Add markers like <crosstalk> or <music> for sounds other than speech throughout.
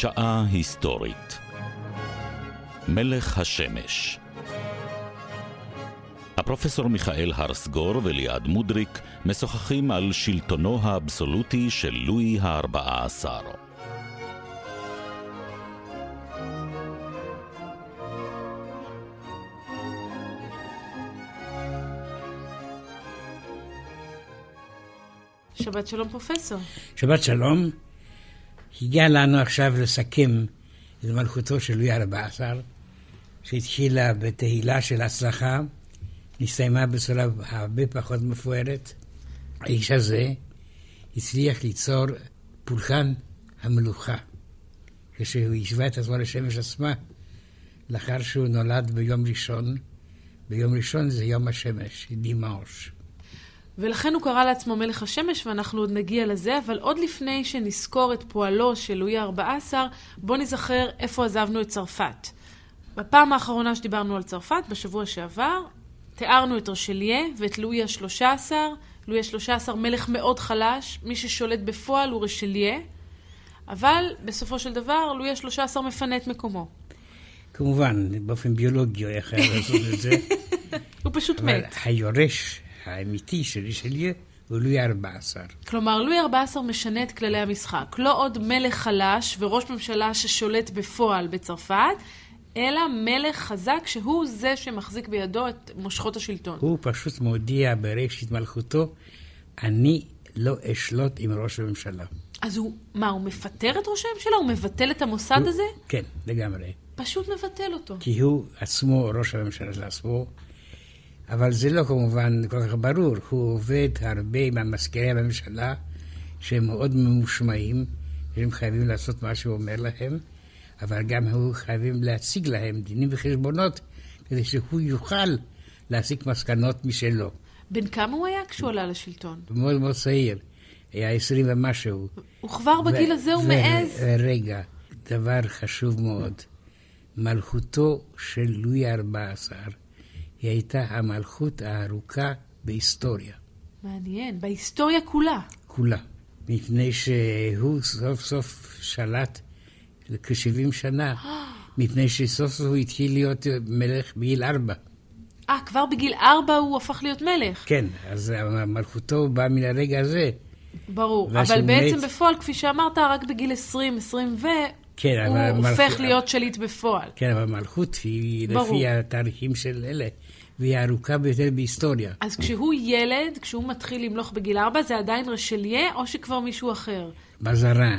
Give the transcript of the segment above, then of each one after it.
שעה היסטורית מלך השמש הפרופסור מיכאל הרסגור וליעד מודריק משוחחים על שלטונו האבסולוטי של לואי הארבעה עשר. שבת שלום פרופסור. שבת שלום. הגיע לנו עכשיו לסכם את מלכותו של לואי ה-14, שהתחילה בתהילה של הצלחה, נסתיימה בצורה הרבה פחות מפוארת. האיש הזה הצליח ליצור פולחן המלוכה, כשהוא השווה את עצמו לשמש עצמה, לאחר שהוא נולד ביום ראשון. ביום ראשון זה יום השמש, דימאוש. ולכן הוא קרא לעצמו מלך השמש, ואנחנו עוד נגיע לזה, אבל עוד לפני שנזכור את פועלו של לואי ה-14, בואו נזכר איפה עזבנו את צרפת. בפעם האחרונה שדיברנו על צרפת, בשבוע שעבר, תיארנו את רשליה ואת לואי ה-13. לואי ה-13 מלך מאוד חלש, מי ששולט בפועל הוא רשליה, אבל בסופו של דבר לואי ה-13 מפנה את מקומו. כמובן, באופן ביולוגי הוא היה חייב לעשות את זה. <laughs> הוא פשוט מת. היורש האמיתי של רישליה הוא לואי ה-14. כלומר, לואי ה-14 משנה את כללי המשחק. לא עוד מלך חלש וראש ממשלה ששולט בפועל בצרפת, אלא מלך חזק שהוא זה שמחזיק בידו את מושכות השלטון. הוא פשוט מודיע בראשית מלכותו, אני לא אשלוט עם ראש הממשלה. אז הוא, מה, הוא מפטר את ראש הממשלה? הוא מבטל את המוסד הוא- הזה? כן, לגמרי. פשוט מבטל אותו. כי הוא עצמו ראש הממשלה של עצמו, אבל זה לא כמובן כל כך ברור. הוא עובד הרבה עם המזכירי הממשלה, שהם מאוד ממושמעים, והם חייבים לעשות מה שהוא אומר להם, אבל גם הוא חייבים להציג להם דינים וחשבונות, כדי שהוא יוכל להסיק מסקנות משלו. בן כמה הוא היה כשהוא עלה לשלטון? מאוד מאוד צעיר, היה עשרים ומשהו. הוא כבר בגיל הזה הוא מעז. רגע, דבר חשוב מאוד. מלכותו של לואי ה-14 היא הייתה המלכות הארוכה בהיסטוריה, מעניין, בהיסטוריה כולה. כולה. מפני שהוא סוף סוף שלט כ-70 שנה, <gasps> מפני שסוף סוף הוא התחיל להיות מלך בגיל ארבע. אה, כבר בגיל ארבע הוא הפך להיות מלך. כן, אז מלכותו באה מן הרגע הזה. ברור. אבל בעצם מת- בפועל, כפי שאמרת, רק בגיל 20, 20 ו... כן, הוא מלכות- הופך להיות שליט בפועל. כן, אבל מלכות היא ברור. לפי התאריכים של אלה, והיא הארוכה ביותר בהיסטוריה. אז כשהוא ילד, כשהוא מתחיל למלוך בגיל ארבע, זה עדיין רשליה, או שכבר מישהו אחר? בזרה,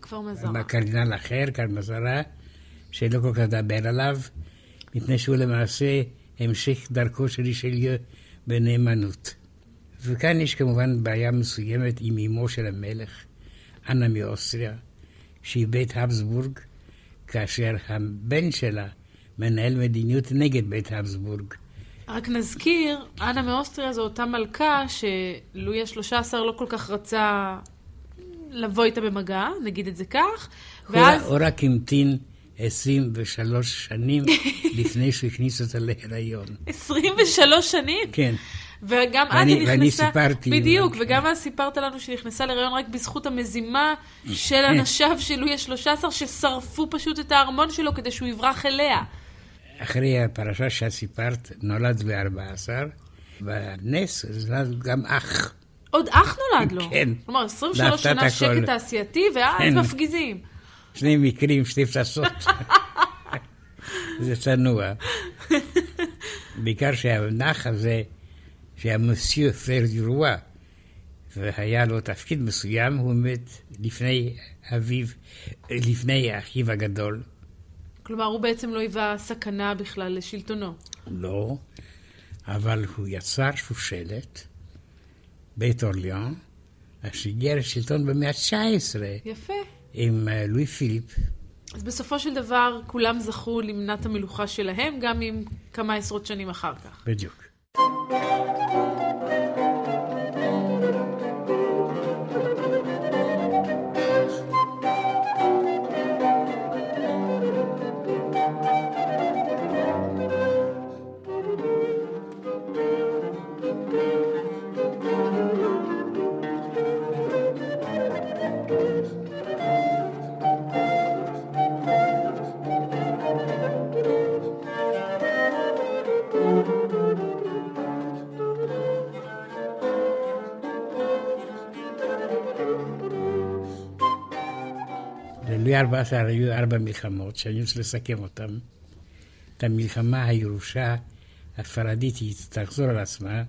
כבר מזרה. בקרדינל אחר, כאן בזרה, שלא כל כך דבר עליו, מפני שהוא למעשה המשך דרכו של רישליו בנאמנות. וכאן יש כמובן בעיה מסוימת עם אמו של המלך, אנה מאוסטריה, שהיא בית הבסבורג, כאשר הבן שלה מנהל מדיניות נגד בית הבסבורג. רק נזכיר, אנה מאוסטריה זו אותה מלכה שלואי ה-13 לא כל כך רצה לבוא איתה במגע, נגיד את זה כך, הוא ואז... הוא רק המתין 23 שנים <laughs> לפני שהוא הכניס אותה להיריון. 23 שנים? כן. וגם היא נכנסה... ואני סיפרתי. בדיוק, וגם אז סיפרת לנו שהיא נכנסה להיריון רק בזכות המזימה של אנשיו של לואי ה-13, ששרפו פשוט את הארמון שלו כדי שהוא יברח אליה. אחרי הפרשה שאת סיפרת, נולד ב-14, בנס נולד גם אח. עוד אח נולד לו. כן. כלומר, 23 להפתעת שנה הכל. שקט תעשייתי, ואז כן. מפגיזים. שני מקרים, שתי פצצות. <laughs> זה צנוע. <laughs> בעיקר שהנח הזה, שהיה מוסיו פר דירואה, והיה לו תפקיד מסוים, הוא מת לפני אביו, לפני אחיו הגדול. כלומר, הוא בעצם לא היווה סכנה בכלל לשלטונו. לא, אבל הוא יצר שושלת, בית אורליאן, שהגיע לשלטון במאה ה-19 יפה. עם אה, לואי פיליפ. אז בסופו של דבר, כולם זכו למנת המלוכה שלהם, גם אם כמה עשרות שנים אחר כך. בדיוק. לואי ה-14 היו ארבע מלחמות, שאני רוצה לסכם אותן. את המלחמה, הירושה הספרדית, היא תחזור על עצמה,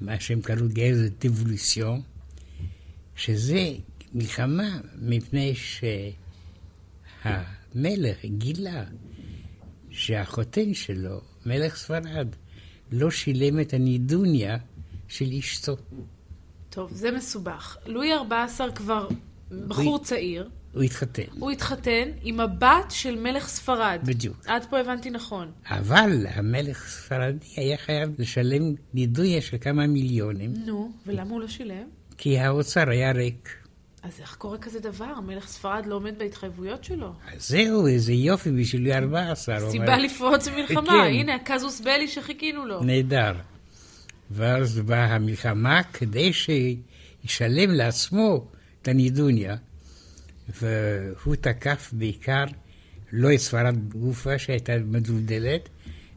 מה שהם קראו גז דבולוציון, שזה מלחמה מפני שהמלך גילה שהחותן שלו, מלך ספרד, לא שילם את הנידוניה של אשתו. טוב, זה מסובך. לואי 14 כבר בחור הוא- צעיר, הוא התחתן. הוא התחתן עם הבת של מלך ספרד. בדיוק. עד פה הבנתי נכון. אבל המלך הספרדי היה חייב לשלם נידויה של כמה מיליונים, נו, ולמה הוא לא שילם? כי האוצר היה ריק. אז איך קורה כזה דבר? מלך ספרד לא עומד בהתחייבויות שלו. אז זהו, איזה יופי בשביל לואי 14. הוא סיבה אומר, לפרוץ מלחמה. כן. הנה, הקזוס בלי שחיכינו לו. נהדר. ואז באה המלחמה כדי שישלם לעצמו את הנידוניה, והוא תקף בעיקר לא את ספרד גופה שהייתה מדולדלת,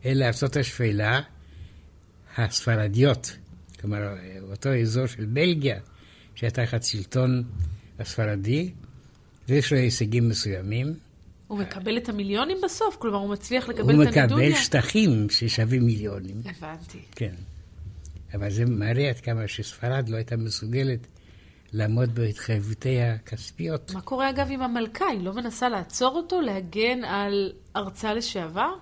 אלא ארצות השפלה הספרדיות, כלומר אותו אזור של בלגיה, שהייתה תחת שלטון הספרדי, ויש לו הישגים מסוימים. הוא מקבל את המיליונים בסוף? כלומר, הוא מצליח לקבל הוא את מקבל הנדוניה? שטחים ששווים מיליונים. הבנתי. כן. אבל זה מראה עד כמה שספרד לא הייתה מסוגלת לעמוד בהתחייבותיה הכספיות. מה קורה אגב עם המלכה? היא לא מנסה לעצור אותו, להגן על ארצה לשעבר?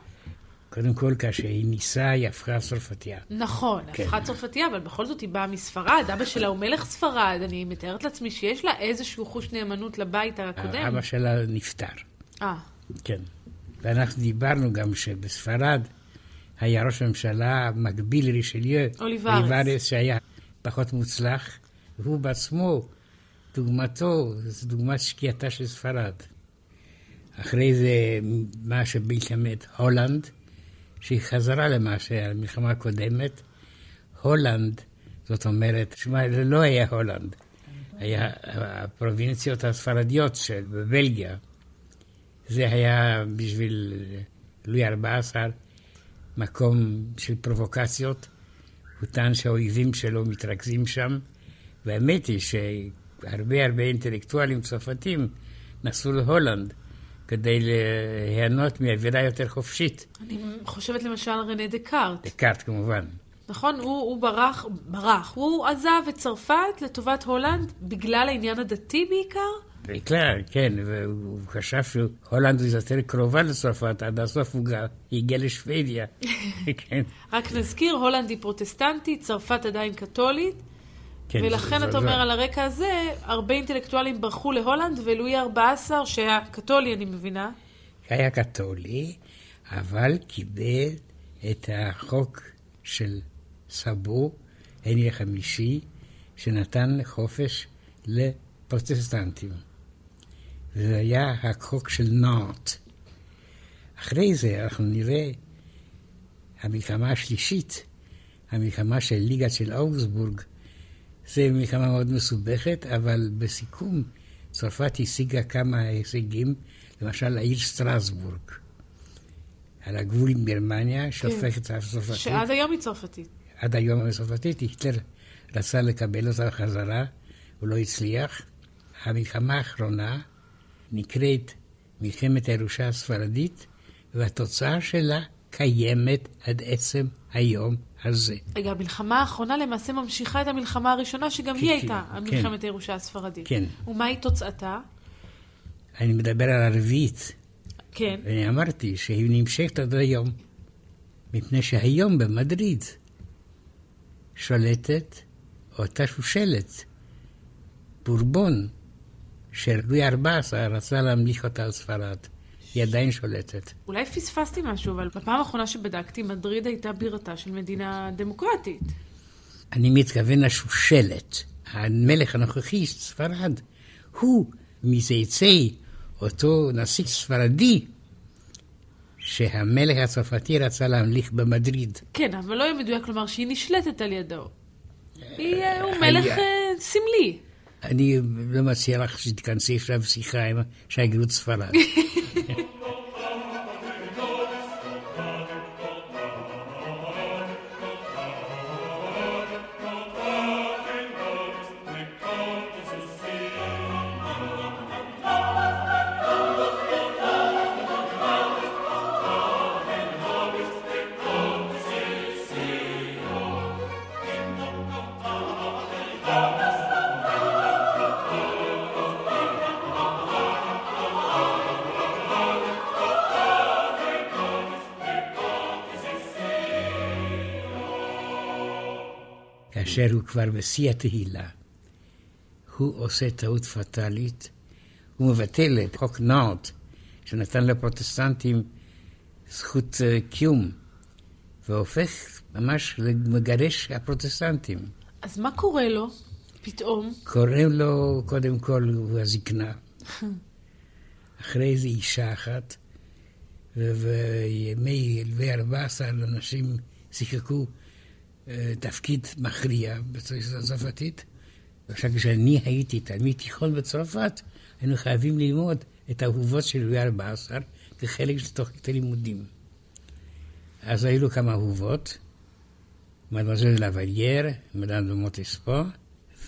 קודם כל, כאשר היא ניסה, היא הפכה צרפתייה. נכון, כן. הפכה צרפתייה, אבל בכל זאת היא באה מספרד, אבא שלה הוא מלך ספרד, אני מתארת לעצמי שיש לה איזשהו חוש נאמנות לבית הקודם. אבא שלה נפטר, אה, כן. ואנחנו דיברנו גם שבספרד היה ראש הממשלה מקביל לרישליו, אוליברס. אוליברס, שהיה פחות מוצלח, והוא בעצמו, דוגמתו, זו דוגמת שקיעתה של ספרד. אחרי זה, מה שבמלחמת הולנד, שהיא חזרה למעשה על המלחמה הקודמת, הולנד, זאת אומרת, שמע, זה לא היה הולנד, היה הפרובינציות הספרדיות של בבלגיה. זה היה בשביל לואי ה-14 מקום של פרובוקציות. הוא טען שהאויבים שלו מתרכזים שם, והאמת היא שהרבה הרבה אינטלקטואלים צרפתים נסעו להולנד כדי ליהנות מאווירה יותר חופשית. אני חושבת למשל על רנה דקארט. דקארט כמובן. נכון? הוא, הוא ברח, ברח. הוא עזב את צרפת לטובת הולנד בגלל העניין הדתי בעיקר? בעיקר, כן, והוא חשב שהולנד היא יותר קרובה לצרפת, עד הסוף הוא גם הגיע לשוודיה. <laughs> כן, רק נזכיר, הולנד היא פרוטסטנטית, צרפת עדיין קתולית, כן. ולכן זה- אתה זה- אומר על הרקע הזה, הרבה אינטלקטואלים ברחו להולנד, ולואי ה-14, שהיה קתולי, אני מבינה, היה קתולי, אבל קיבל את החוק של סבו, הני החמישי, שנתן חופש לפרוטסטנטים. זה היה החוק של נאנט. אחרי זה אנחנו נראה המלחמה השלישית, המלחמה של ליגה של אוגסבורג. זו מלחמה מאוד מסובכת, אבל בסיכום צרפת השיגה כמה הישגים, למשל העיר סטרסבורג, על הגבול עם גרמניה, שהופכת צרפתית. שעד היום היא צרפתית. עד היום הצרפתית, היטלר רצה לקבל אותה בחזרה, הוא לא הצליח. המלחמה האחרונה נקראת מלחמת הירושה הספרדית, והתוצאה שלה קיימת עד עצם היום הזה. רגע, המלחמה האחרונה למעשה ממשיכה את המלחמה הראשונה, שגם כן, היא כן, הייתה כן. מלחמת הירושה הספרדית. כן. ומהי תוצאתה? אני מדבר על הרביעית, כן. ואני אמרתי שהיא נמשכת עד היום, מפני שהיום במדריד שולטת אותה שושלת, בורבון, שלואי ה-14 רצה להמליך אותה על ספרד. היא עדיין שולטת. אולי פספסתי משהו, אבל בפעם האחרונה שבדקתי, מדריד הייתה בירתה של מדינה דמוקרטית. אני מתכוון לשושלת. המלך הנוכחי ספרד הוא מצאצאי אותו נשיא ספרדי שהמלך הצרפתי רצה להמליך במדריד. כן, אבל לא יהיה מדויק לומר שהיא נשלטת על ידו. היא, אה, הוא היה- מלך אה, סמלי. אני לא מציע לך שתכנסי עכשיו שיחה עם שגרירות ספרד. <laughs> כאשר הוא כבר בשיא התהילה, הוא עושה טעות פטאלית, הוא מבטל את חוק נאוט, שנתן לפרוטסטנטים זכות אה, קיום, והופך ממש למגרש הפרוטסטנטים. אז מה קורה לו פתאום? קוראים לו, קודם כל, הזקנה. אחרי זה אישה אחת, ובימי 14 אנשים שיחקו תפקיד מכריע בצרפת הצרפתית. עכשיו, כשאני הייתי תלמיד תיכון בצרפת, היינו חייבים ללמוד את האהובות של לואי ה-14 כחלק של תוכנית הלימודים. אז היו לו כמה אהובות, מדמזל לבלייר, מדאם דה מוטספו,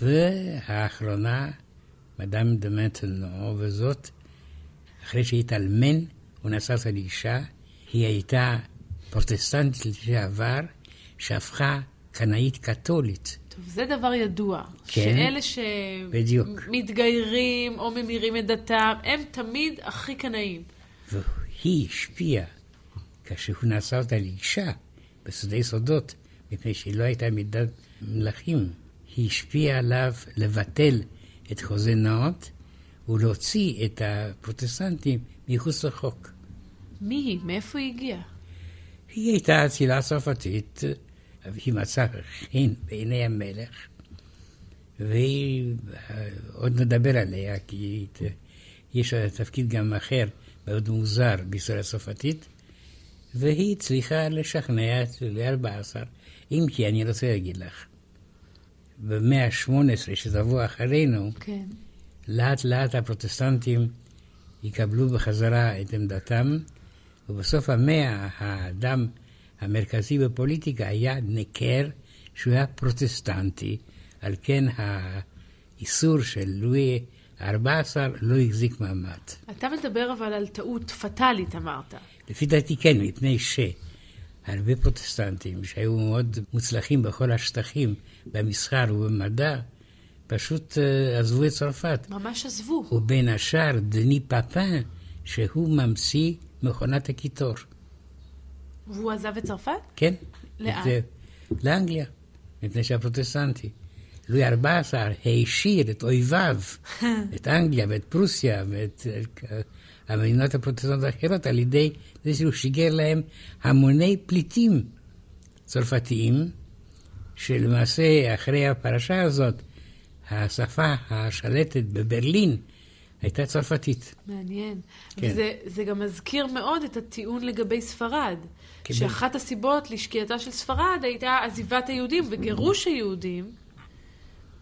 והאחרונה, מדאם דה מנטנו, וזאת, אחרי שהתאלמן, הוא נשא לאישה, היא הייתה פרוטסטנטית לשעבר, שהפכה קנאית קתולית. טוב, זה דבר ידוע. כן, שאלה שמתגיירים או ממירים את דתם, הם תמיד הכי קנאים. והיא השפיעה, כאשר הוא נשא אותה לאישה, בסודי סודות, מפני שהיא לא הייתה מדת מלכים, היא השפיעה עליו לבטל את חוזה נאות ולהוציא את הפרוטסטנטים מחוץ לחוק. מי היא? מאיפה היא הגיעה? היא הייתה אצילה צרפתית, והיא מצאה חן בעיני המלך, ועוד נדבר עליה, כי יש לה תפקיד גם אחר, מאוד מוזר בישראל הצרפתית, והיא הצליחה לשכנע את לואי 14, אם כי אני רוצה להגיד לך, במאה ה-18 שתבוא אחרינו, כן. לאט לאט הפרוטסטנטים יקבלו בחזרה את עמדתם, ובסוף המאה האדם המרכזי בפוליטיקה היה נקר, שהוא היה פרוטסטנטי, על כן האיסור של לואי ה-14 לא החזיק מעמד. אתה מדבר אבל על טעות פטאלית, אמרת. לפי דעתי כן, מפני שהרבה פרוטסטנטים שהיו מאוד מוצלחים בכל השטחים, במסחר ובמדע, פשוט uh, עזבו את צרפת. ממש עזבו. ובין השאר דני פאפן, שהוא ממציא מכונת הקיטור. והוא עזב את צרפת? כן. לאן? uh, לאנגליה, מפני שהפרוטסטנטי. לואי ה-14 העשיר את אויביו, <laughs> את אנגליה ואת פרוסיה ואת uh, המדינות הפרוטסטנטיות האחרות, על ידי זה שהוא שיגר להם המוני פליטים צרפתיים, שלמעשה אחרי הפרשה הזאת, השפה השלטת בברלין הייתה צרפתית. מעניין. כן. וזה זה גם מזכיר מאוד את הטיעון לגבי ספרד. כן. שאחת הסיבות לשקיעתה של ספרד הייתה עזיבת היהודים וגירוש היהודים,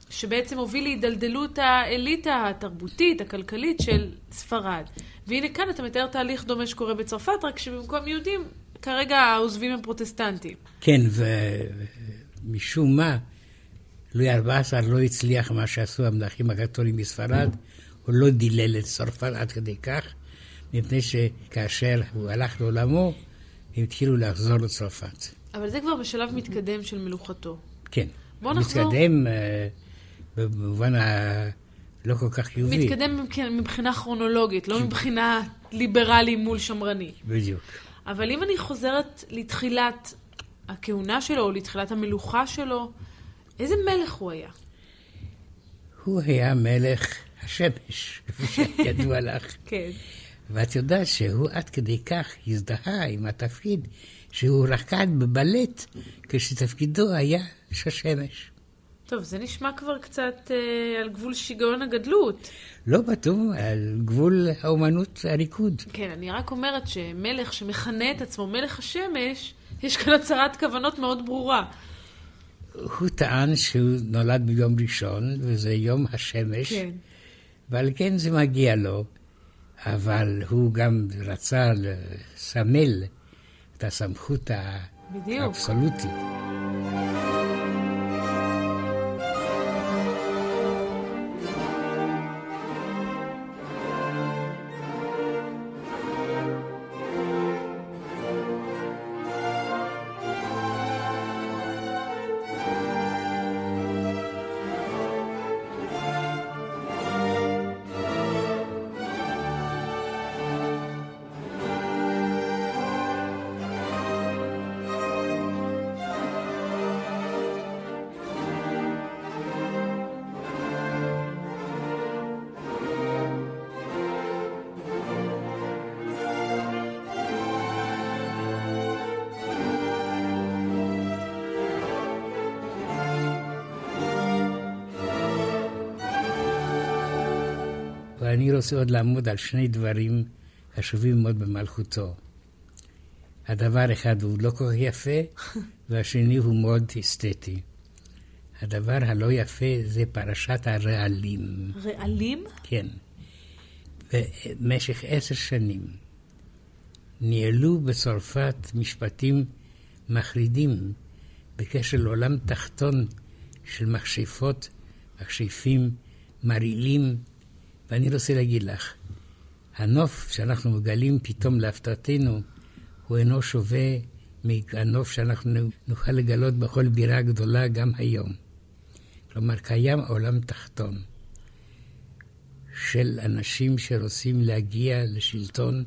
שבעצם הוביל להידלדלות האליטה התרבותית, הכלכלית של ספרד. והנה כאן אתה מתאר תהליך דומה שקורה בצרפת, רק שבמקום יהודים, כרגע העוזבים הם פרוטסטנטים. כן, ומשום מה, לואי ה-14 לא הצליח מה שעשו המלכים הקתולים בספרד, הוא לא דילל את צרפת עד כדי כך, מפני שכאשר הוא הלך לעולמו, הם התחילו לחזור לצרפת. אבל זה כבר בשלב מתקדם של מלוכתו. כן. בוא נחזור. מתקדם אה, במובן הלא כל כך חיובי. מתקדם מבח- מבחינה כרונולוגית, לא מבחינה ליברלי מול שמרני. בדיוק. אבל אם אני חוזרת לתחילת הכהונה שלו, או לתחילת המלוכה שלו, איזה מלך הוא היה? הוא היה מלך השמש, כפי שידוע לך. <laughs> כן. ואת יודעת שהוא עד כדי כך הזדהה עם התפקיד שהוא רקד בבלט כשתפקידו היה איש השמש. טוב, זה נשמע כבר קצת אה, על גבול שיגעון הגדלות. לא בטוח על גבול האומנות הריקוד. כן, אני רק אומרת שמלך שמכנה את עצמו מלך השמש, יש כאן הצהרת כוונות מאוד ברורה. הוא טען שהוא נולד ביום ראשון, וזה יום השמש, כן. ועל כן זה מגיע לו, אבל הוא גם רצה לסמל את הסמכות בדיוק. האבסולוטית. ואני רוצה עוד לעמוד על שני דברים חשובים מאוד במלכותו. הדבר אחד הוא לא כל כך יפה, <laughs> והשני הוא מאוד אסתטי. הדבר הלא יפה זה פרשת הרעלים. רעלים? כן. במשך עשר שנים ניהלו בצרפת משפטים מחרידים בקשר לעולם תחתון של מכשפות, מכשפים, מרעילים, ואני רוצה להגיד לך, הנוף שאנחנו מגלים פתאום להפתעתנו, הוא אינו שווה מהנוף שאנחנו נוכל לגלות בכל בירה גדולה גם היום. כלומר, קיים עולם תחתון של אנשים שרוצים להגיע לשלטון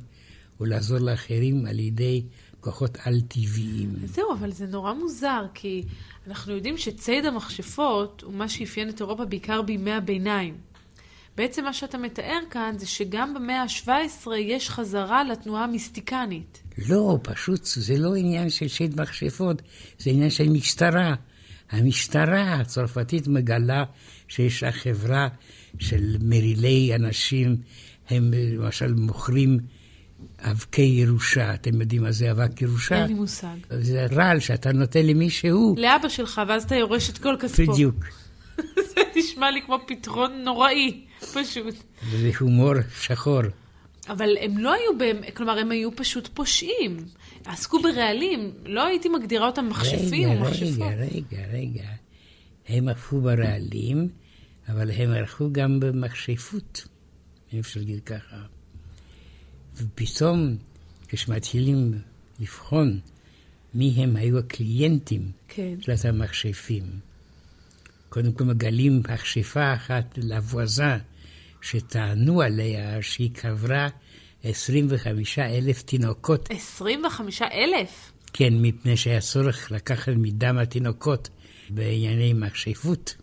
ולעזור לאחרים על ידי כוחות על-טבעיים. זהו, אבל זה נורא מוזר, כי אנחנו יודעים שציד המכשפות הוא מה שאפיין את אירופה בעיקר בימי הביניים. בעצם מה שאתה מתאר כאן זה שגם במאה ה-17 יש חזרה לתנועה המיסטיקנית. לא, פשוט זה לא עניין של ציד מכשפות, זה עניין של משטרה. המשטרה הצרפתית מגלה שיש לה חברה של מרילי אנשים, הם למשל מוכרים אבקי ירושה. אתם יודעים מה זה אבק ירושה? אין לי מושג. זה רעל שאתה נותן למישהו. לאבא שלך, ואז אתה יורש את כל כספו. בדיוק. <laughs> זה נשמע לי כמו פתרון נוראי, פשוט. זה הומור שחור. אבל הם לא היו, באמת, כלומר, הם היו פשוט פושעים. עסקו ברעלים, לא הייתי מגדירה אותם מכשפים או מכשפות. רגע, רגע, רגע. הם הפכו ברעלים, אבל הם הלכו גם במכשפות, אם אפשר להגיד ככה. ופתאום, כשמתחילים לבחון מי הם היו הקליינטים כן. של אותם מכשפים, קודם כל מגלים מכשפה אחת לבוזה, שטענו עליה שהיא קברה 25 אלף תינוקות. 25 אלף? כן, מפני שהיה צורך לקחת מדם התינוקות בענייני מכשפות.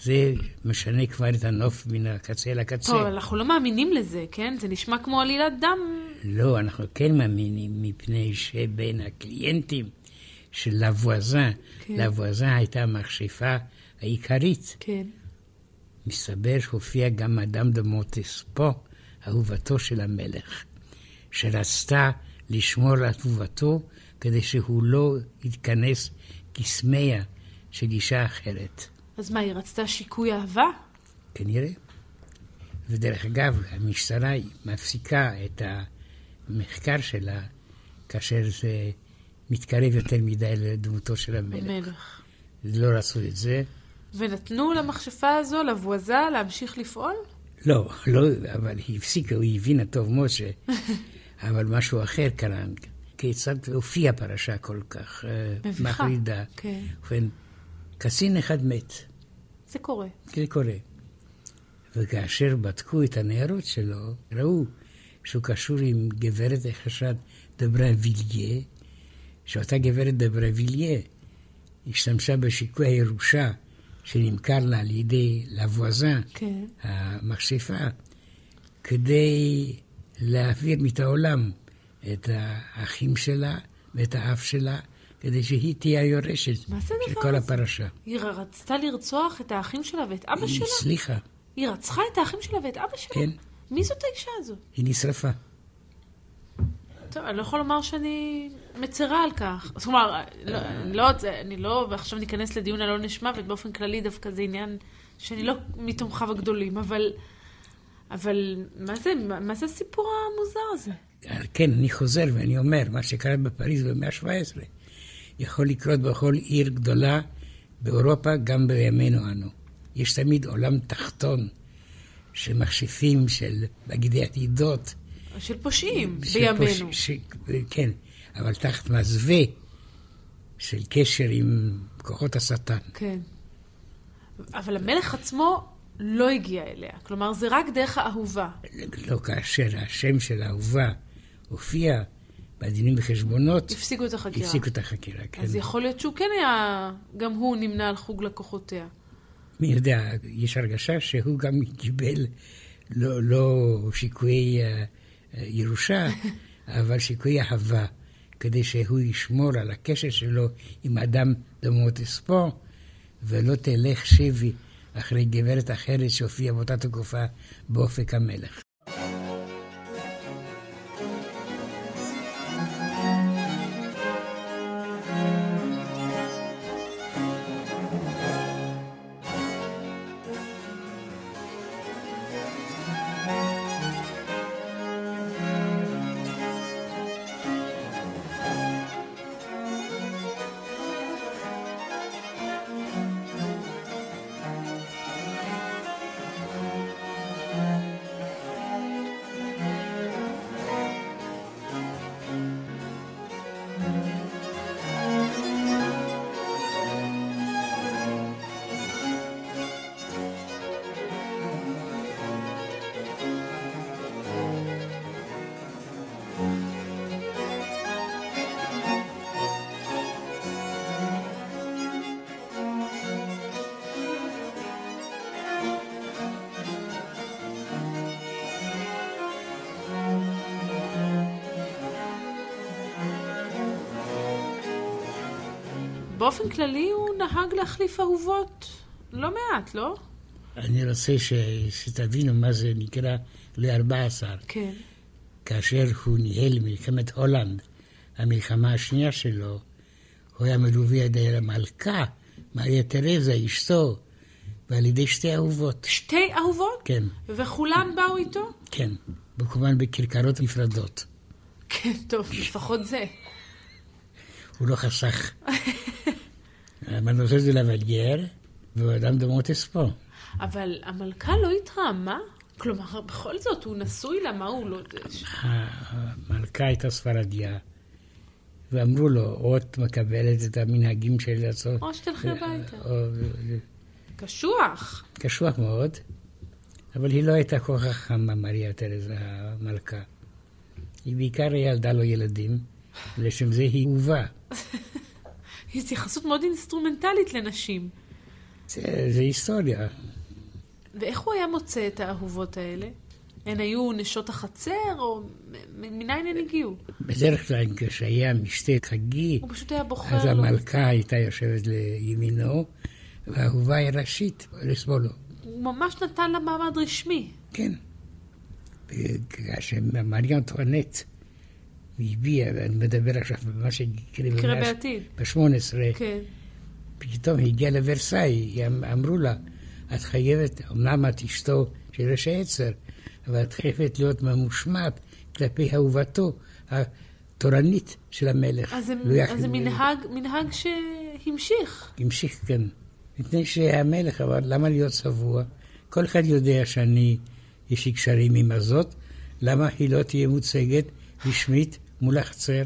זה משנה כבר את הנוף מן הקצה לקצה. טוב, אנחנו לא מאמינים לזה, כן? זה נשמע כמו עלילת דם. לא, אנחנו כן מאמינים, מפני שבין הקליינטים של לבוזה, כן. לבוזה הייתה המכשפה העיקרית. כן. מסתבר שהופיע גם מאדם דה מוטספו, אהובתו של המלך, שרצתה לשמור על אהובתו כדי שהוא לא יתכנס קסמיה של אישה אחרת. אז מה, היא רצתה שיקוי אהבה? כנראה. ודרך אגב, המשטרה מפסיקה את המחקר שלה כאשר זה מתקרב יותר מדי לדמותו של המלך. המלך. לא רצו את זה. ונתנו למכשפה הזו, לבוזה, להמשיך לפעול? לא, לא, אבל היא הפסיקה, היא הבינה טוב מאוד ש... <laughs> אבל משהו אחר קרה. כיצד הופיעה פרשה כל כך אה, מביכה. מחרידה. כן. ובכן, קצין אחד מת, זה קורה. זה קורה. וכאשר בדקו את הניירות שלו, ראו שהוא קשור עם גברת החשד דברוויליה, שאותה גברת דברוויליה השתמשה בשיקוי הירושה שנמכר לה על ידי לבוזה, כן. המכשפה, כדי להעביר מת העולם את האחים שלה ואת האף שלה, כדי שהיא תהיה היורשת זה של כל הזה? הפרשה. היא רצתה לרצוח את האחים שלה ואת אבא היא שלה? הצליחה, היא רצחה את האחים שלה ואת אבא שלה? כן. מי זאת האישה הזו? היא נשרפה. טוב, אני לא יכול לומר שאני מצרה על כך. זאת אומרת, לא, אני לא, אני לא, ועכשיו ניכנס לדיון על עונש מוות, באופן כללי דווקא זה עניין שאני לא מתומכיו הגדולים, אבל, אבל מה זה, מה, זה הסיפור המוזר הזה? כן, אני חוזר ואני אומר, מה שקרה בפריז במאה ה-17 יכול לקרות בכל עיר גדולה באירופה, גם בימינו אנו. יש תמיד עולם תחתון של מכשפים, של בגדי עתידות. של פושעים של בימינו. פוש- ש... כן, אבל תחת מסווה של קשר עם כוחות השטן. כן. אבל המלך עצמו לא הגיע אליה. כלומר, זה רק דרך האהובה. לא כאשר השם של האהובה הופיע בדינים וחשבונות, הפסיקו את החקירה. הפסיקו את החקירה. כן. אז יכול להיות שהוא כן היה, גם הוא נמנה על חוג לקוחותיה. מי יודע, יש הרגשה שהוא גם קיבל לא, לא שיקויי אה, אה, ירושה, <laughs> אבל שיקויי אהבה, כדי שהוא ישמור על הקשר שלו עם אדם דמות אספו, ולא תלך שבי אחרי גברת אחרת שהופיעה באותה תקופה באופק המלך. באופן כללי הוא נהג להחליף אהובות לא מעט, לא? אני רוצה ש... שתבינו מה זה נקרא ל-14. כן. כאשר הוא ניהל מלחמת הולנד, המלחמה השנייה שלו, הוא היה מלווה על ידי המלכה, מריה תרזה, אשתו, ועל ידי שתי אהובות. שתי אהובות? כן, וכולן באו איתו? כן, וכמובן בכרכרות נפרדות. כן, טוב, לפחות זה. הוא לא חסך. המנוסס דה לוולגר ואדם דה מוטספו. אבל המלכה לא התרעמה? כלומר, בכל זאת, הוא נשוי לה, מה הוא לא... המלכה הייתה ספרדיה, ואמרו לו, או את מקבלת את המנהגים של לעשות... או שתלכי הביתה. קשוח. קשוח מאוד, אבל היא לא הייתה כל כך חכמה, מריה תרזה המלכה. היא בעיקר ילדה לו ילדים, ולשם זה היא הובאה. <laughs> התייחסות מאוד אינסטרומנטלית לנשים. זה, זה היסטוריה. ואיך הוא היה מוצא את האהובות האלה? הן היו נשות החצר, או מניין הן הגיעו? בדרך כלל כשהיה משתה חגי, הוא פשוט היה בוחר אז לו. המלכה הייתה יושבת לימינו, והאהובה היא ראשית לסבולו. הוא ממש נתן לה מעמד רשמי. כן. כאשר מריה אנטואנט הביאה, ואני מדבר עכשיו במה שיקרה בעתיד. ב-18, כן. פתאום היא הגיעה לוורסאי, הם אמרו לה, את חייבת, אמנם את אשתו של ראש העצר, אבל את חייבת להיות ממושמעת כלפי אהובתו התורנית של המלך. אז זה, לא אז זה מנהג, מנהג שהמשיך. המשיך כאן. מפני שהמלך אמר, למה להיות צבוע? כל אחד יודע שאני, יש לי קשרים עם הזאת, למה היא לא תהיה מוצגת רשמית מול החצר?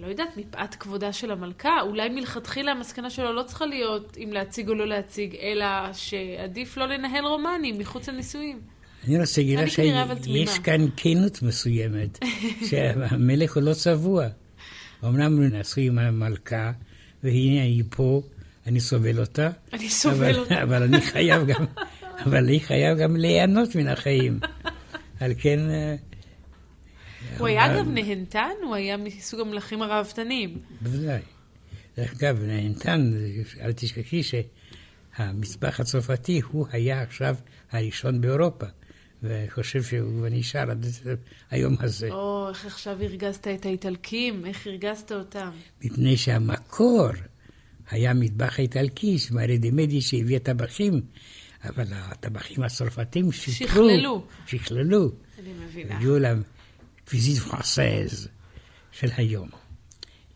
אני לא יודעת, מפאת כבודה של המלכה, אולי מלכתחילה המסקנה שלו לא צריכה להיות אם להציג או לא להציג, אלא שעדיף לא לנהל רומנים מחוץ לנישואים. אני רוצה להגיד לך. שיש כאן כנות מסוימת, <laughs> שהמלך הוא לא צבוע. אמנם הוא נשוי עם המלכה, והנה היא פה, אני סובל אותה. אני סובל אבל- אותה. אבל אני חייב גם, אבל אני חייב גם ליהנות מן החיים. <laughs> על כן, אה, הוא היה אגב נהנתן, הוא היה מסוג המלכים הראוותניים. בוודאי. דרך אגב, נהנתן, אל תשכחי שהמטבח הצרפתי, הוא היה עכשיו הראשון באירופה, וחושב שהוא נשאר עד היום הזה, או, איך עכשיו הרגזת את האיטלקים, איך הרגזת אותם. מפני שהמקור היה מטבח האיטלקי, שמרי דה מדי שהביא טבחים, אבל הטבחים הצרפתים שיפרו, שכללו. שכללו, אני מבינה. הגיעו לקוויזית פרנסז של היום.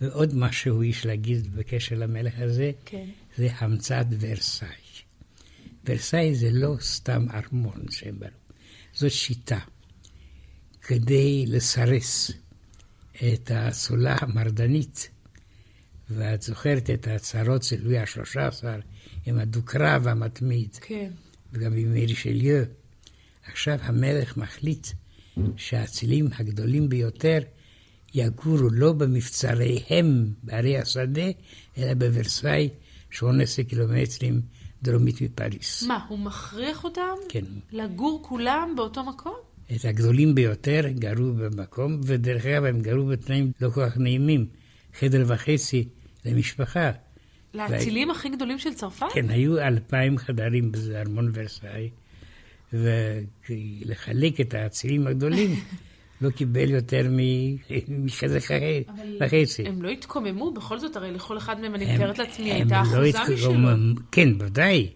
ועוד משהו יש להגיד בקשר למלך הזה, כן. זה המצאת ורסאי. ורסאי זה לא סתם ארמון שהם בנו, זאת שיטה. כדי לסרס את האצולה המרדנית, ואת זוכרת את ההצהרות של לואי השלושה עשר עם הדו-קרב המתמיד, כן. וגם עם רישליו. עכשיו המלך מחליט שהאצילים הגדולים ביותר יגורו לא במבצריהם בערי השדה, אלא בוורסאי, 18 קילומטרים דרומית מפריס. מה, הוא מכריח אותם כן. לגור כולם באותו מקום? את הגדולים ביותר גרו במקום, ודרך אגב הם גרו בתנאים לא כל כך נעימים. חדר וחצי למשפחה, לאצילים הכי גדולים של צרפת? כן, היו אלפיים חדרים בארמון ורסאי, ולחלק את האצילים הגדולים <laughs> לא קיבל יותר מכזה וחצי. הם לא התקוממו? בכל זאת, הרי לכל אחד מהם, אני מתארת לעצמי, הייתה לא אחוזה משלו. כן, בוודאי.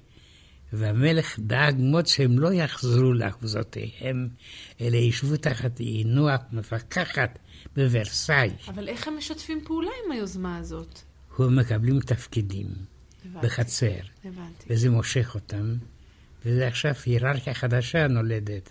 והמלך דאג מאוד שהם לא יחזרו לאחוזותיהם, אלא ישבו תחת עינו המפקחת בוורסאי. אבל איך הם משתפים פעולה עם היוזמה הזאת? הם מקבלים תפקידים הבנתי. בחצר, הבנתי. וזה מושך אותם, וזה עכשיו היררכיה חדשה נולדת.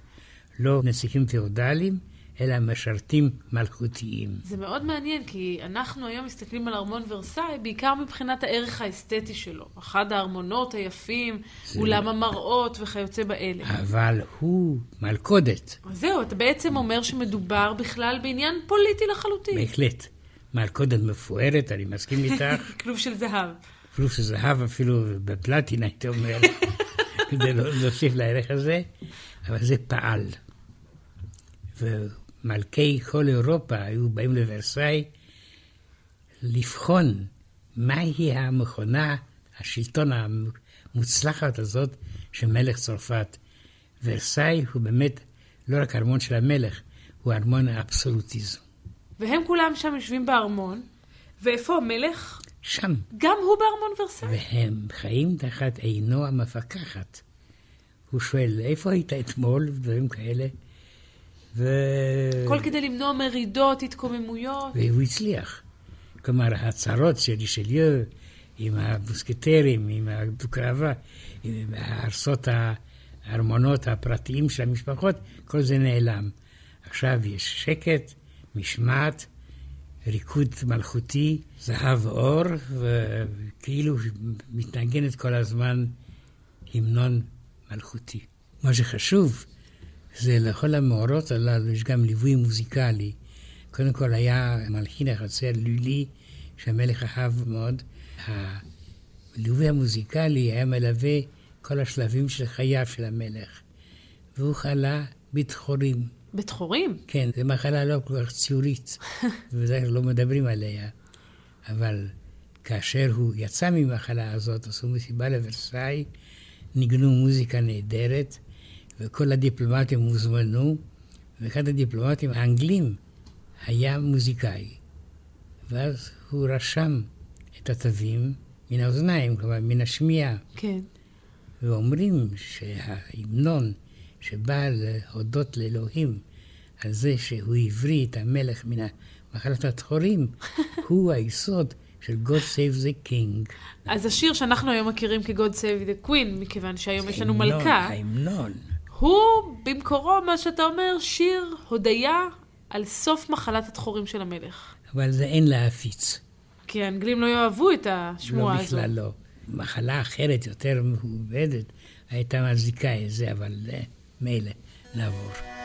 לא נסיכים פאודליים, אלא משרתים מלכותיים. זה מאוד מעניין, כי אנחנו היום מסתכלים על ארמון ורסאי בעיקר מבחינת הערך האסתטי שלו. אחד הארמונות היפים, זה- אולם המראות וכיוצא באלה. אבל הוא מלכודת, זהו, אתה בעצם אומר שמדובר בכלל בעניין פוליטי לחלוטין. בהחלט. מלכודת מפוארת, אני מסכים איתך. <laughs> כלוב של זהב. פלוס זהב אפילו בפלטין, הייתי אומר, <laughs> כדי לא להוסיף לערך הזה, אבל זה פעל. ומלכי כל אירופה היו באים לוורסאי לבחון מהי המכונה, השלטון המוצלחת הזאת של מלך צרפת. ורסאי הוא באמת לא רק ארמון של המלך, הוא ארמון האבסולוטיזם. והם כולם שם יושבים בארמון, ואיפה המלך? שם. גם הוא בארמון ורסאי. והם חיים תחת עינו המפקחת. הוא שואל, איפה היית אתמול? ודברים כאלה. ו... הכל כדי למנוע מרידות, התקוממויות. והוא הצליח. כלומר, ההצהרות של רישליו עם הבוסקטרים, עם הדו-קרבה, עם ההרסות הארמונות הפרטיים של המשפחות, כל זה נעלם. עכשיו יש שקט, משמעת, ריקוד מלכותי, זהב אור, וכאילו מתנגנת כל הזמן המנון מלכותי. מה שחשוב זה לכל המאורות הללו יש גם ליווי מוזיקלי. קודם כל היה מלחין החצר לולי, שהמלך אהב מאוד. הליווי המוזיקלי היה מלווה כל השלבים של חייו של המלך. והוא חלה בדחורים. בדחורים? כן, זו מחלה לא כל כך ציורית, <laughs> כלל לא מדברים עליה. אבל כאשר הוא יצא ממחלה הזאת, עשו מסיבה לוורסאי, ניגנו מוזיקה נהדרת, וכל הדיפלומטים הוזמנו, ואחד הדיפלומטים האנגלים היה מוזיקאי. ואז הוא רשם את התווים מן האוזניים, כלומר מן השמיעה. כן. ואומרים שההמנון שבא להודות לאלוהים על זה שהוא הבריא את המלך מן מחלת הדחורים, <laughs> הוא היסוד של God Save the King. אז השיר שאנחנו היום מכירים כ-God Save the Queen, מכיוון שהיום יש לנו מלכה, ההמנון. הוא במקורו, מה שאתה אומר, שיר הודיה על סוף מחלת הדחורים של המלך. אבל זה אין להפיץ. כי האנגלים לא יאהבו את השמועה לא הזו. בכלל לא. מחלה אחרת, יותר מעובדת, הייתה מזיקה את זה, אבל meile na bhór.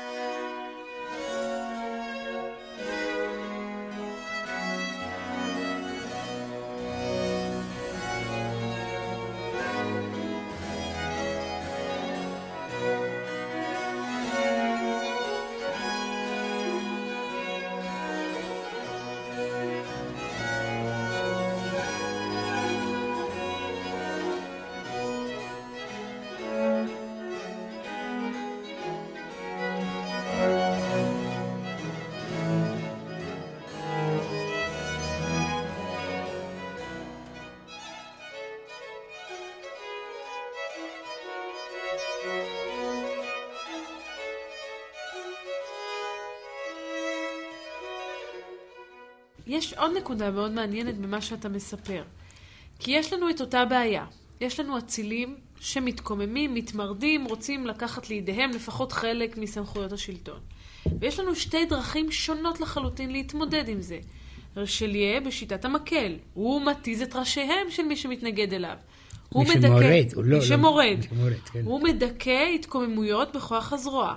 יש עוד נקודה מאוד מעניינת במה שאתה מספר. כי יש לנו את אותה בעיה. יש לנו אצילים שמתקוממים, מתמרדים, רוצים לקחת לידיהם לפחות חלק מסמכויות השלטון. ויש לנו שתי דרכים שונות לחלוטין להתמודד עם זה. רשליה בשיטת המקל, הוא מתיז את ראשיהם של מי שמתנגד אליו. הוא מי מדכא- שמורד, הוא לא... מי לא- שמורד. מי שמורד, כן. הוא מדכא התקוממויות בכוח הזרוע.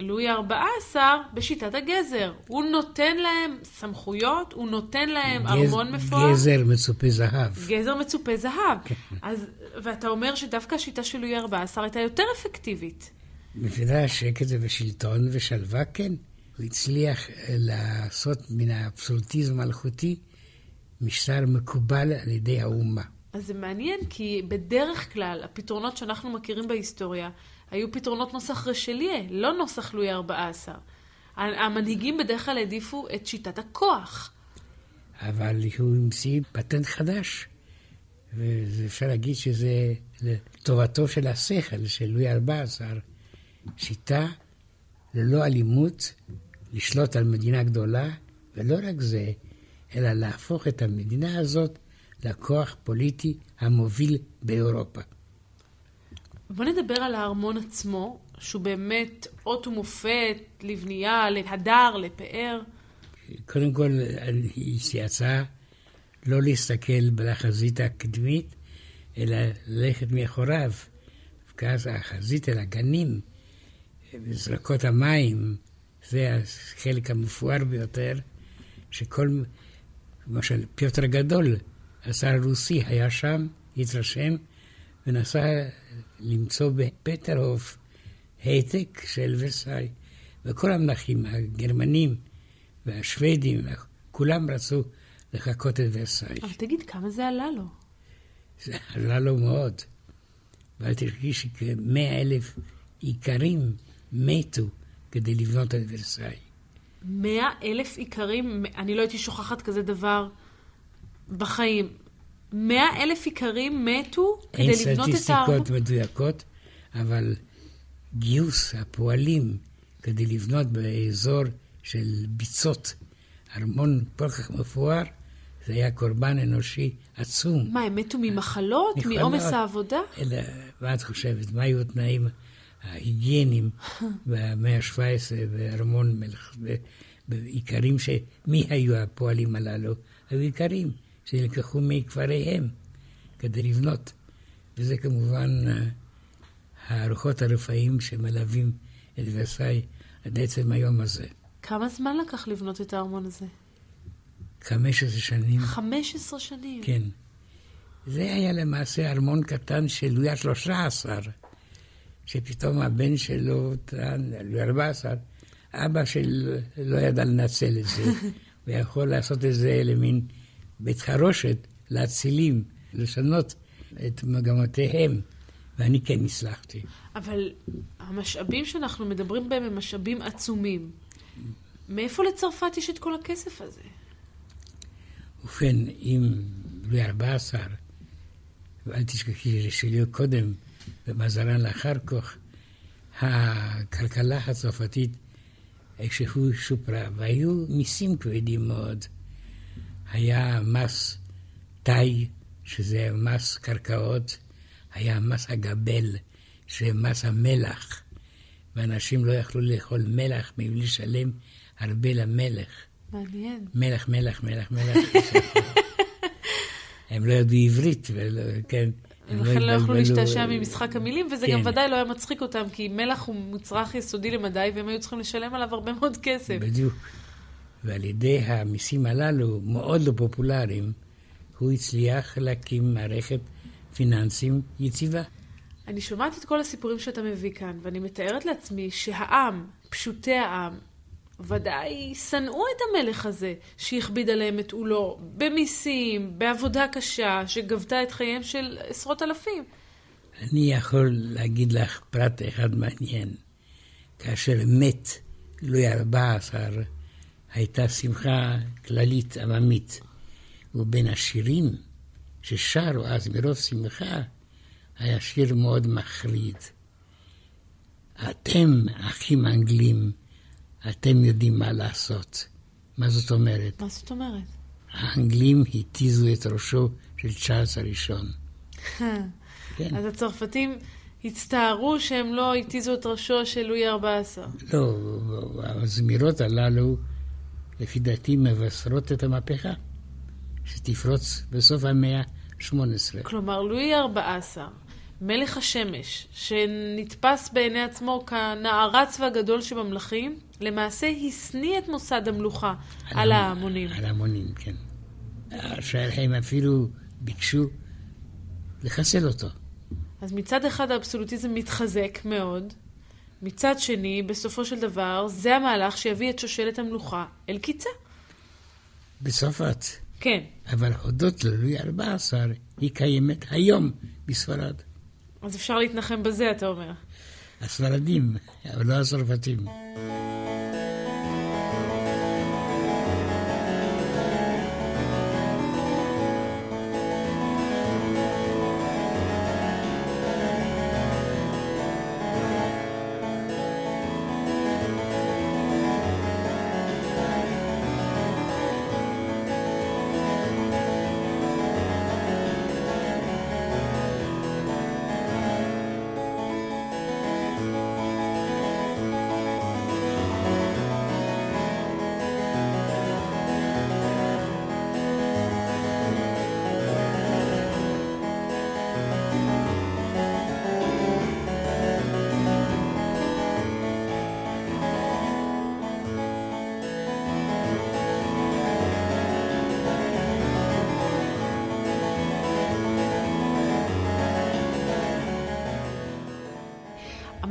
לואי ה-14 בשיטת הגזר. הוא נותן להם סמכויות, הוא נותן להם גז- ארמון מפואר. גזר מצופה זהב. גזר מצופה זהב. כן. אז, ואתה אומר שדווקא השיטה של לואי ה-14 הייתה יותר אפקטיבית. בוודאי שקט ושלטון ושלווה, כן. הוא הצליח אה, לעשות מן האבסולוטיזם המלכותי משטר מקובל על ידי האומה. אז זה מעניין, כי בדרך כלל הפתרונות שאנחנו מכירים בהיסטוריה היו פתרונות נוסח רשליה, לא נוסח לואי ה-14. המנהיגים בדרך כלל העדיפו את שיטת הכוח. אבל הוא המציא פטנט חדש, ואפשר להגיד שזה לטובתו של השכל של לואי ה-14, שיטה ללא אלימות לשלוט על מדינה גדולה, ולא רק זה, אלא להפוך את המדינה הזאת לכוח פוליטי המוביל באירופה. בוא נדבר על הארמון עצמו, שהוא באמת אות ומופת לבנייה, להדר, לפאר. קודם כל, יש לי הצעה לא להסתכל בחזית הקדמית, אלא ללכת מאחוריו. ואז החזית אל הגנים, מזרקות המים, זה החלק המפואר ביותר, שכל, למשל, פיוטר הגדול, השר הרוסי, היה שם, התרשם, ונסע למצוא בפטרהוף העתק של ורסאי. וכל המלכים, הגרמנים והשוודים, כולם רצו לחקות את ורסאי. אבל תגיד, כמה זה עלה לו? זה עלה לו מאוד. ואל תרגישי שכמאה אלף איכרים מתו כדי לבנות את ורסאי. מאה אלף איכרים? אני לא הייתי שוכחת כזה דבר בחיים. מאה אלף איכרים מתו כדי לבנות את הארמון? אין סטטיסטיקות מדויקות, אבל גיוס הפועלים כדי לבנות באזור של ביצות ארמון כל כך מפואר, זה היה קורבן אנושי עצום. מה, הם מתו ממחלות? מעומס העבודה? אלא, מה את חושבת? מה היו התנאים ההיגייניים <laughs> במאה ה-17 בארמון מלך, בעיקרים ש... מי היו הפועלים הללו? היו עיקרים שנלקחו מכפריהם כדי לבנות. וזה כמובן אה, הארוחות הרפאים שמלווים את ורסאי עד עצם היום הזה. כמה זמן לקח לבנות את הארמון הזה? 15 שנים. 15 שנים? כן. זה היה למעשה ארמון קטן של לואי ה-13, שפתאום הבן שלו, לואי ה-14, אבא שלו לא ידע לנצל את זה, <laughs> ויכול לעשות את זה למין בית חרושת לאצילים, לשנות את מגמותיהם, ואני כן הצלחתי. אבל המשאבים שאנחנו מדברים בהם הם משאבים עצומים. מאיפה לצרפת יש את כל הכסף הזה? ובכן, אם לואי 14, ואל תשכחי שלי קודם, ומזרן לאחר כך, הכלכלה הצרפתית איכשהו שופרה, והיו מיסים כבדים מאוד. היה מס תאי, שזה מס קרקעות, היה מס הגבל, שזה מס המלח, ואנשים לא יכלו לאכול מלח מבלי לשלם הרבה למלך. מעניין. מלח, מלח, מלח, מלח. <laughs> הם לא ידעו עברית, ולא, כן. הם לכן לא יכלו להשתעשע ממשחק המילים, וזה גם כן. ודאי לא היה מצחיק אותם, כי מלח הוא מצרך יסודי למדי, והם היו צריכים לשלם עליו הרבה מאוד כסף. בדיוק. ועל ידי המיסים הללו, מאוד לא פופולריים, הוא הצליח להקים מערכת פיננסים יציבה. אני שומעת את כל הסיפורים שאתה מביא כאן, ואני מתארת לעצמי שהעם, פשוטי העם, ודאי שנאו את המלך הזה, שהכביד עליהם את עולו, במיסים, בעבודה קשה, שגבתה את חייהם של עשרות אלפים. אני יכול להגיד לך פרט אחד מעניין. כאשר מת לואי ה-14, הייתה שמחה כללית עממית. ובין השירים ששרו אז מרוב שמחה, היה שיר מאוד מחריד. אתם, אחים אנגלים, אתם יודעים מה לעשות. מה זאת אומרת? מה זאת אומרת? האנגלים התיזו את ראשו של צ'ארלס הראשון. <laughs> כן. אז הצרפתים הצטערו שהם לא התיזו את ראשו של לואי ה-14. לא, הזמירות הללו, לפי דעתי, מבשרות את המהפכה, שתפרוץ בסוף המאה ה-18. כלומר, לואי ה-14 מלך השמש, שנתפס בעיני עצמו כנערץ והגדול שבמלכים, למעשה השניא את מוסד המלוכה על, על ההמונים. על ההמונים, כן. שהם אפילו ביקשו לחסל אותו. אז מצד אחד האבסולוטיזם מתחזק מאוד, מצד שני, בסופו של דבר, זה המהלך שיביא את שושלת המלוכה אל קיצה. בצרפת כן. אבל הודות ללואי ה-14, היא קיימת היום בספרד. אז אפשר להתנחם בזה, אתה אומר. הספרדים, אבל לא הצרפתים.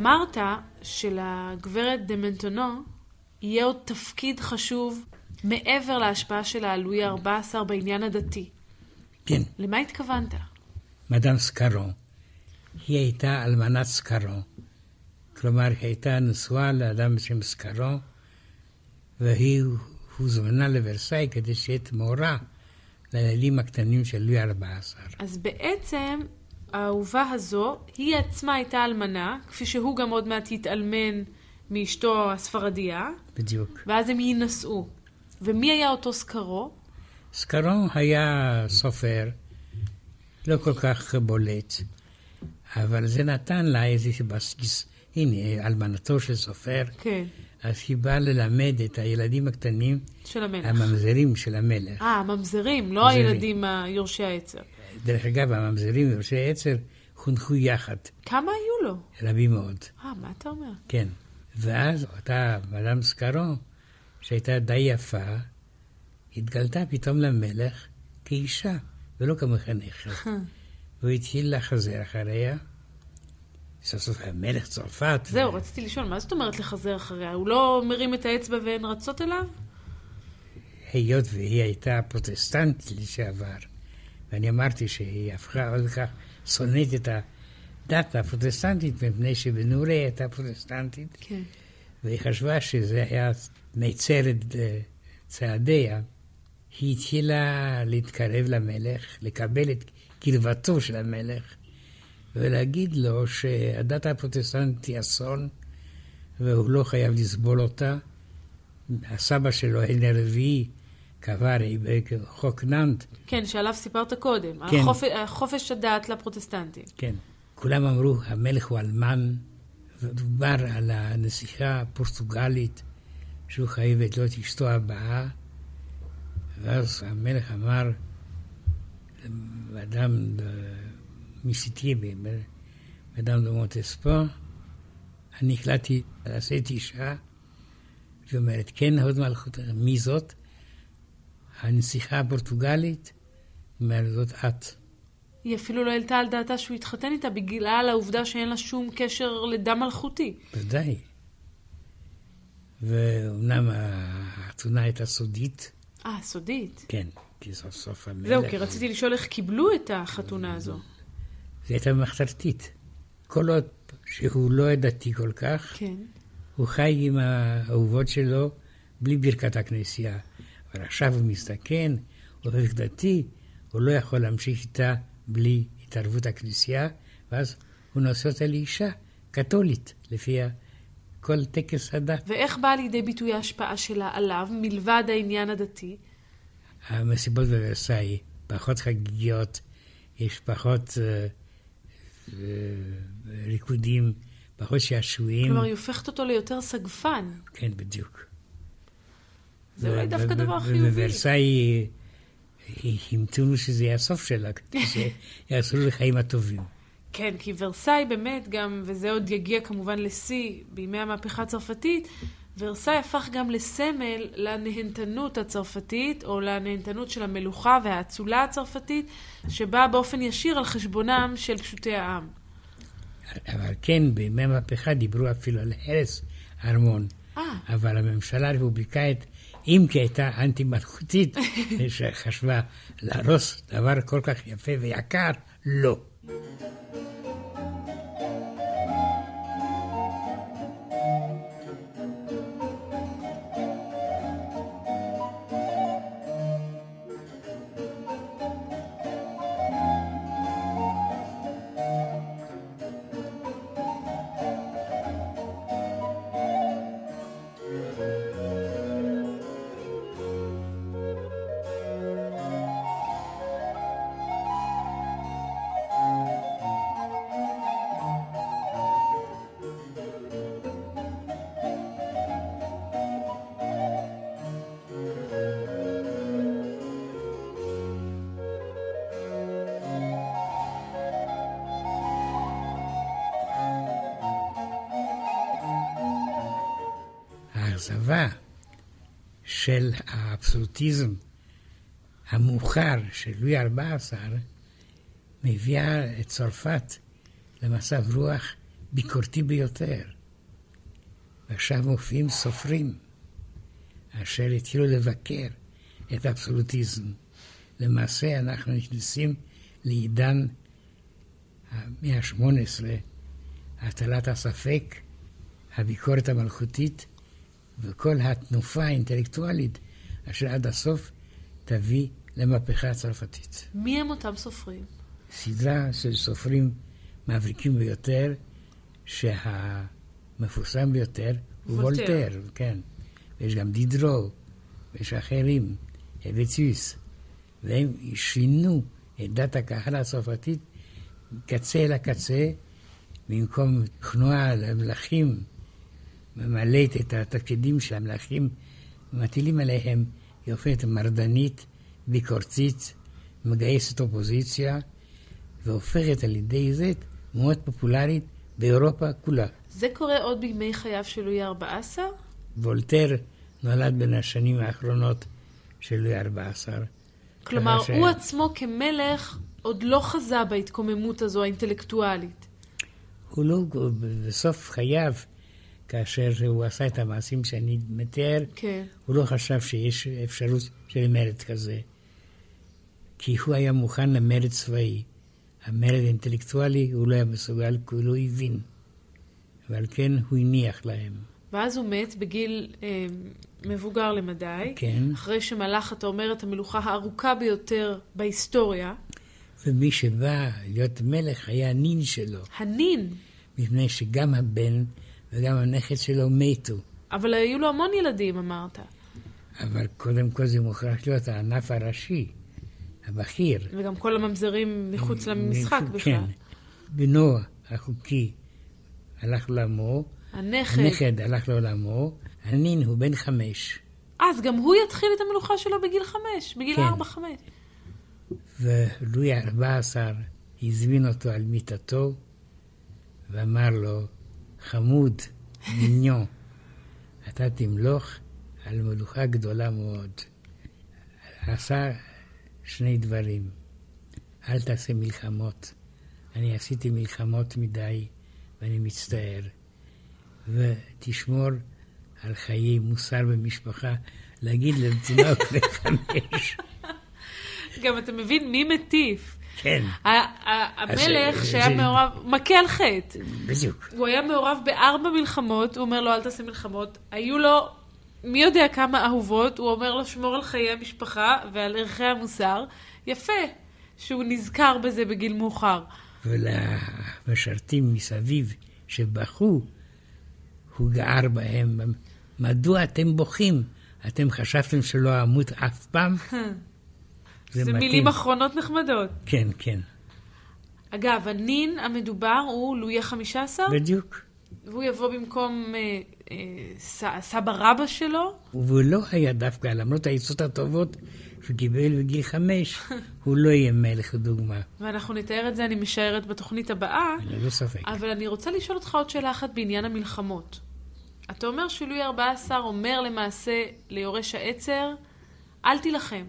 אמרת שלגברת דה מנטונו יהיה עוד תפקיד חשוב מעבר להשפעה שלה על לואי ה-14 בעניין הדתי. כן, למה התכוונת? מדאם סקארו. היא הייתה אלמנת סקארו. כלומר, היא הייתה נשואה לאדם בשם סקארו, והיא הוזמנה לוורסאי כדי שיהיה מורה לילדים הקטנים של לואי ה-14. אז בעצם האהובה הזו, היא עצמה הייתה אלמנה, כפי שהוא גם עוד מעט יתאלמן מאשתו הספרדיה, בדיוק. ואז הם יינשאו. ומי היה אותו סקרו? סקארו היה סופר, לא כל כך בולט, אבל זה נתן לה איזשהו בסיס. הנה, אלמנתו של סופר, כן, אז היא באה ללמד את הילדים הקטנים, של המלך. הממזרים של המלך. אה, הממזרים, לא ממזרים. הילדים יורשי העצר. דרך אגב, הממזרים ויורשי עצר חונכו יחד, כמה היו לו? רבים מאוד, אה, מה אתה אומר? כן. ואז אותה מדאם סקארו, שהייתה די יפה, התגלתה פתאום למלך כאישה, ולא כמחנכת. והוא התחיל לחזר אחריה. סוף סוף המלך צרפת. זהו, רציתי לשאול, מה זאת אומרת לחזר אחריה? הוא לא מרים את האצבע והן רצות אליו? היות והיא הייתה פרוטסטנטית לשעבר, ואני אמרתי שהיא הפכה עוד כך שונאת את הדת הפרוטסטנטית, מפני שבנורי הייתה פרוטסטנטית, כן. והיא חשבה שזה היה מצר את אה, צעדיה. היא התחילה להתקרב למלך, לקבל את קרבתו של המלך, ולהגיד לו שהדת הפרוטסטנטית היא אסון, והוא לא חייב לסבול אותה. הסבא שלו, הנה הרביעי, קבע הרי בחוק נאנט, כן, שעליו סיפרת קודם. כן. החופ... חופש הדת לפרוטסטנטים. כן. כולם אמרו, המלך הוא אלמן, ודובר על הנסיכה הפורטוגלית, שהוא חייבת להיות אשתו הבאה, ואז המלך אמר, אדם מסיטיבי, אדם דמוטספו, אני החלטתי לשאת אישה, היא אומרת, כן, הוד מלכות, מי זאת? הנסיכה הפורטוגלית, אומרת, זאת את. היא אפילו לא העלתה על דעתה שהוא התחתן איתה בגלל העובדה שאין לה שום קשר לדם מלכותי. ודאי. ואומנם החתונה הייתה סודית, אה, סודית. כן, כי סוף סוף המלך... זהו, כי רציתי לשאול איך קיבלו את החתונה הזו. זו הייתה מחתרתית. כל עוד שהוא לא דתי כל כך, כן. הוא חי עם האהובות שלו בלי ברכת הכנסייה. אבל עכשיו הוא מזדקן, הוא הופך דתי, הוא לא יכול להמשיך איתה בלי התערבות הכנסייה, ואז הוא נושא אותה לאישה קתולית, לפי כל טקס הדת. ואיך באה לידי ביטוי ההשפעה שלה עליו, מלבד העניין הדתי? המסיבות בוורסאי פחות חגיגיות, יש פחות אה, אה, ריקודים, פחות שעשועים. כלומר, היא הופכת אותו ליותר סגפן. כן, בדיוק. זה אולי דווקא דבר חיובי. ובוורסאי המתינו שזה יהיה הסוף שלה, כדי <laughs> שיעשו לחיים הטובים. כן, כי ורסאי באמת גם, וזה עוד יגיע כמובן לשיא בימי המהפכה הצרפתית, ורסאי הפך גם לסמל לנהנתנות הצרפתית, או לנהנתנות של המלוכה והאצולה הצרפתית, שבאה באופן ישיר על חשבונם של פשוטי העם. אבל כן, בימי המהפכה דיברו אפילו על הרס הארמון. אה, אבל הממשלה הרפובליקאית אם כי הייתה אנטי-מלכותית, <laughs> שחשבה להרוס דבר כל כך יפה ויקר, לא. האבסולוטיזם המאוחר של לואי ה-14 מביאה את צרפת למצב רוח ביקורתי ביותר. ועכשיו מופיעים סופרים אשר התחילו לבקר את האבסולוטיזם. למעשה אנחנו נכנסים לעידן המאה ה-18, הטלת הספק, הביקורת המלכותית וכל התנופה האינטלקטואלית אשר עד הסוף תביא למהפכה הצרפתית. מי הם אותם סופרים? סדרה של סופרים מבריקים ביותר, שהמפורסם ביותר הוא וולטר, כן. ויש גם דידרו, ויש אחרים, וציוס. והם שינו את דת הקהל הצרפתית קצה אל הקצה, במקום תנועה למלכים ממלאת את התפקידים של המלכים, מטילים עליהם, היא הופכת מרדנית, ביקורתית, מגייסת אופוזיציה, והופכת על ידי זה מאוד פופולרית באירופה כולה. זה קורה עוד בימי חייו של לואי ה-14? וולטר נולד בין השנים האחרונות של לואי ה-14. כלומר, ש... הוא עצמו כמלך עוד לא חזה בהתקוממות הזו האינטלקטואלית. הוא לא, בסוף חייו, כאשר הוא עשה את המעשים שאני מתאר, כן. הוא לא חשב שיש אפשרות של מרד כזה. כי הוא היה מוכן למרד צבאי. המרד האינטלקטואלי הוא לא היה מסוגל, כי הוא לא הבין. ועל כן הוא הניח להם. ואז הוא מת בגיל אה, מבוגר למדי. כן. אחרי שמלך, אתה אומר, את המלוכה הארוכה ביותר בהיסטוריה. ומי שבא להיות מלך היה הנין שלו. הנין? מפני שגם הבן וגם הנכד שלו מתו. אבל היו לו המון ילדים, אמרת. אבל קודם כל זה מוכרח להיות הענף הראשי, הבכיר. וגם כל הממזרים מחוץ למשחק בכלל. כן. בנו החוקי הלך לעולמו, הנכד. הנכד הלך לעולמו, הנין הוא בן חמש. אז גם הוא יתחיל את המלוכה שלו בגיל חמש, בגיל כן. ארבע-חמש. ולואי ה-14 הזמין אותו על מיטתו ואמר לו, חמוד, מיניון, <laughs> אתה תמלוך על מלוכה גדולה מאוד. עשה שני דברים. אל תעשה מלחמות. אני עשיתי מלחמות מדי, ואני מצטער. ותשמור על חיי מוסר במשפחה, להגיד לתינוק <laughs> לחמש. גם אתה מבין מי מטיף. כן. המלך אז, שהיה מעורב, מכה על חטא. בדיוק. הוא היה מעורב בארבע מלחמות, הוא אומר לו אל תעשה מלחמות. היו לו מי יודע כמה אהובות, הוא אומר לו שמור על חיי המשפחה ועל ערכי המוסר. יפה שהוא נזכר בזה בגיל מאוחר. ולמשרתים מסביב שבכו, הוא גער בהם. מדוע אתם בוכים? אתם חשבתם שלא אמות אף פעם? <laughs> זה מתאים. מילים אחרונות נחמדות. כן, כן, אגב, הנין המדובר הוא לואי ה-15, בדיוק. והוא יבוא במקום אה, אה, ס, סבא רבא שלו. והוא לא היה דווקא, למרות העצות הטובות שהוא קיבל בגיל חמש, <laughs> הוא לא יהיה מלך לדוגמה, ואנחנו נתאר את זה, אני משערת, בתוכנית הבאה. ללא ספק. אבל אני רוצה לשאול אותך עוד שאלה אחת בעניין המלחמות. אתה אומר שלואי ה-14 אומר למעשה ליורש העצר, אל תילחם.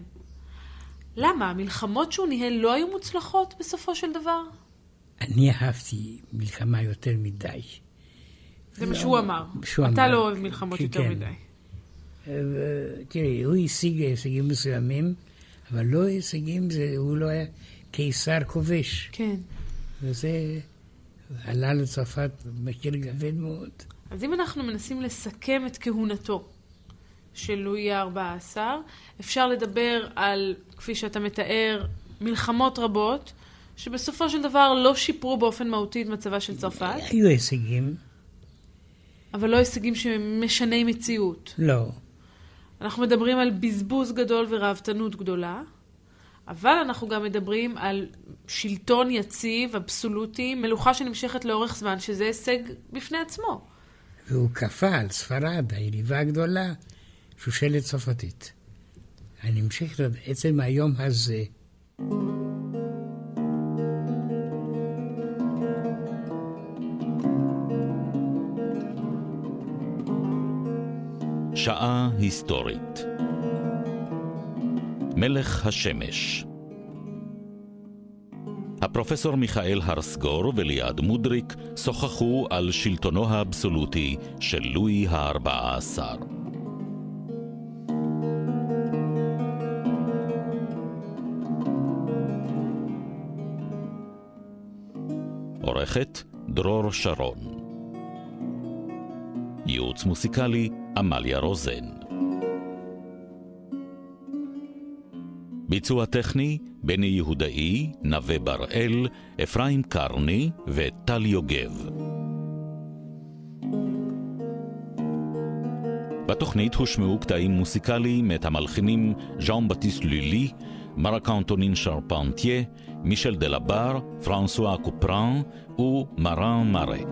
למה? המלחמות שהוא ניהל לא היו מוצלחות בסופו של דבר? אני אהבתי מלחמה יותר מדי. זה מה לא, שהוא אמר. שהוא אתה אמר. לא אוהב מלחמות כן, יותר כן. מדי. תראי, הוא השיג הישגים מסוימים, אבל לא הישגים, זה, הוא לא היה קיסר כובש. כן. וזה עלה לצרפת במחיר כבד מאוד. אז אם אנחנו מנסים לסכם את כהונתו של לואי ה-14, אפשר לדבר על, כפי שאתה מתאר, מלחמות רבות, שבסופו של דבר לא שיפרו באופן מהותי את מצבה של צרפת. היו הישגים. אבל לא הישגים שמשני מציאות. לא. אנחנו מדברים על בזבוז גדול וראוותנות גדולה, אבל אנחנו גם מדברים על שלטון יציב, אבסולוטי, מלוכה שנמשכת לאורך זמן, שזה הישג בפני עצמו. והוא כפה על ספרד, היריבה הגדולה, שושלת צרפתית. אני אמשיך עד עצם היום הזה. שעה היסטורית מלך השמש הפרופסור מיכאל הרסגור וליעד מודריק שוחחו על שלטונו האבסולוטי של לואי ה-14. עורכת דרור שרון. ייעוץ מוסיקלי עמליה רוזן. ביצוע טכני בני יהודאי, נווה בראל, אפרים קרני וטל יוגב. בתוכנית הושמעו קטעים מוסיקליים את המלחינים ז'אן בטיס לילי, מרק אנטונין שרפנטייה, Michel Delabarre, François Couperin ou Marin Marais.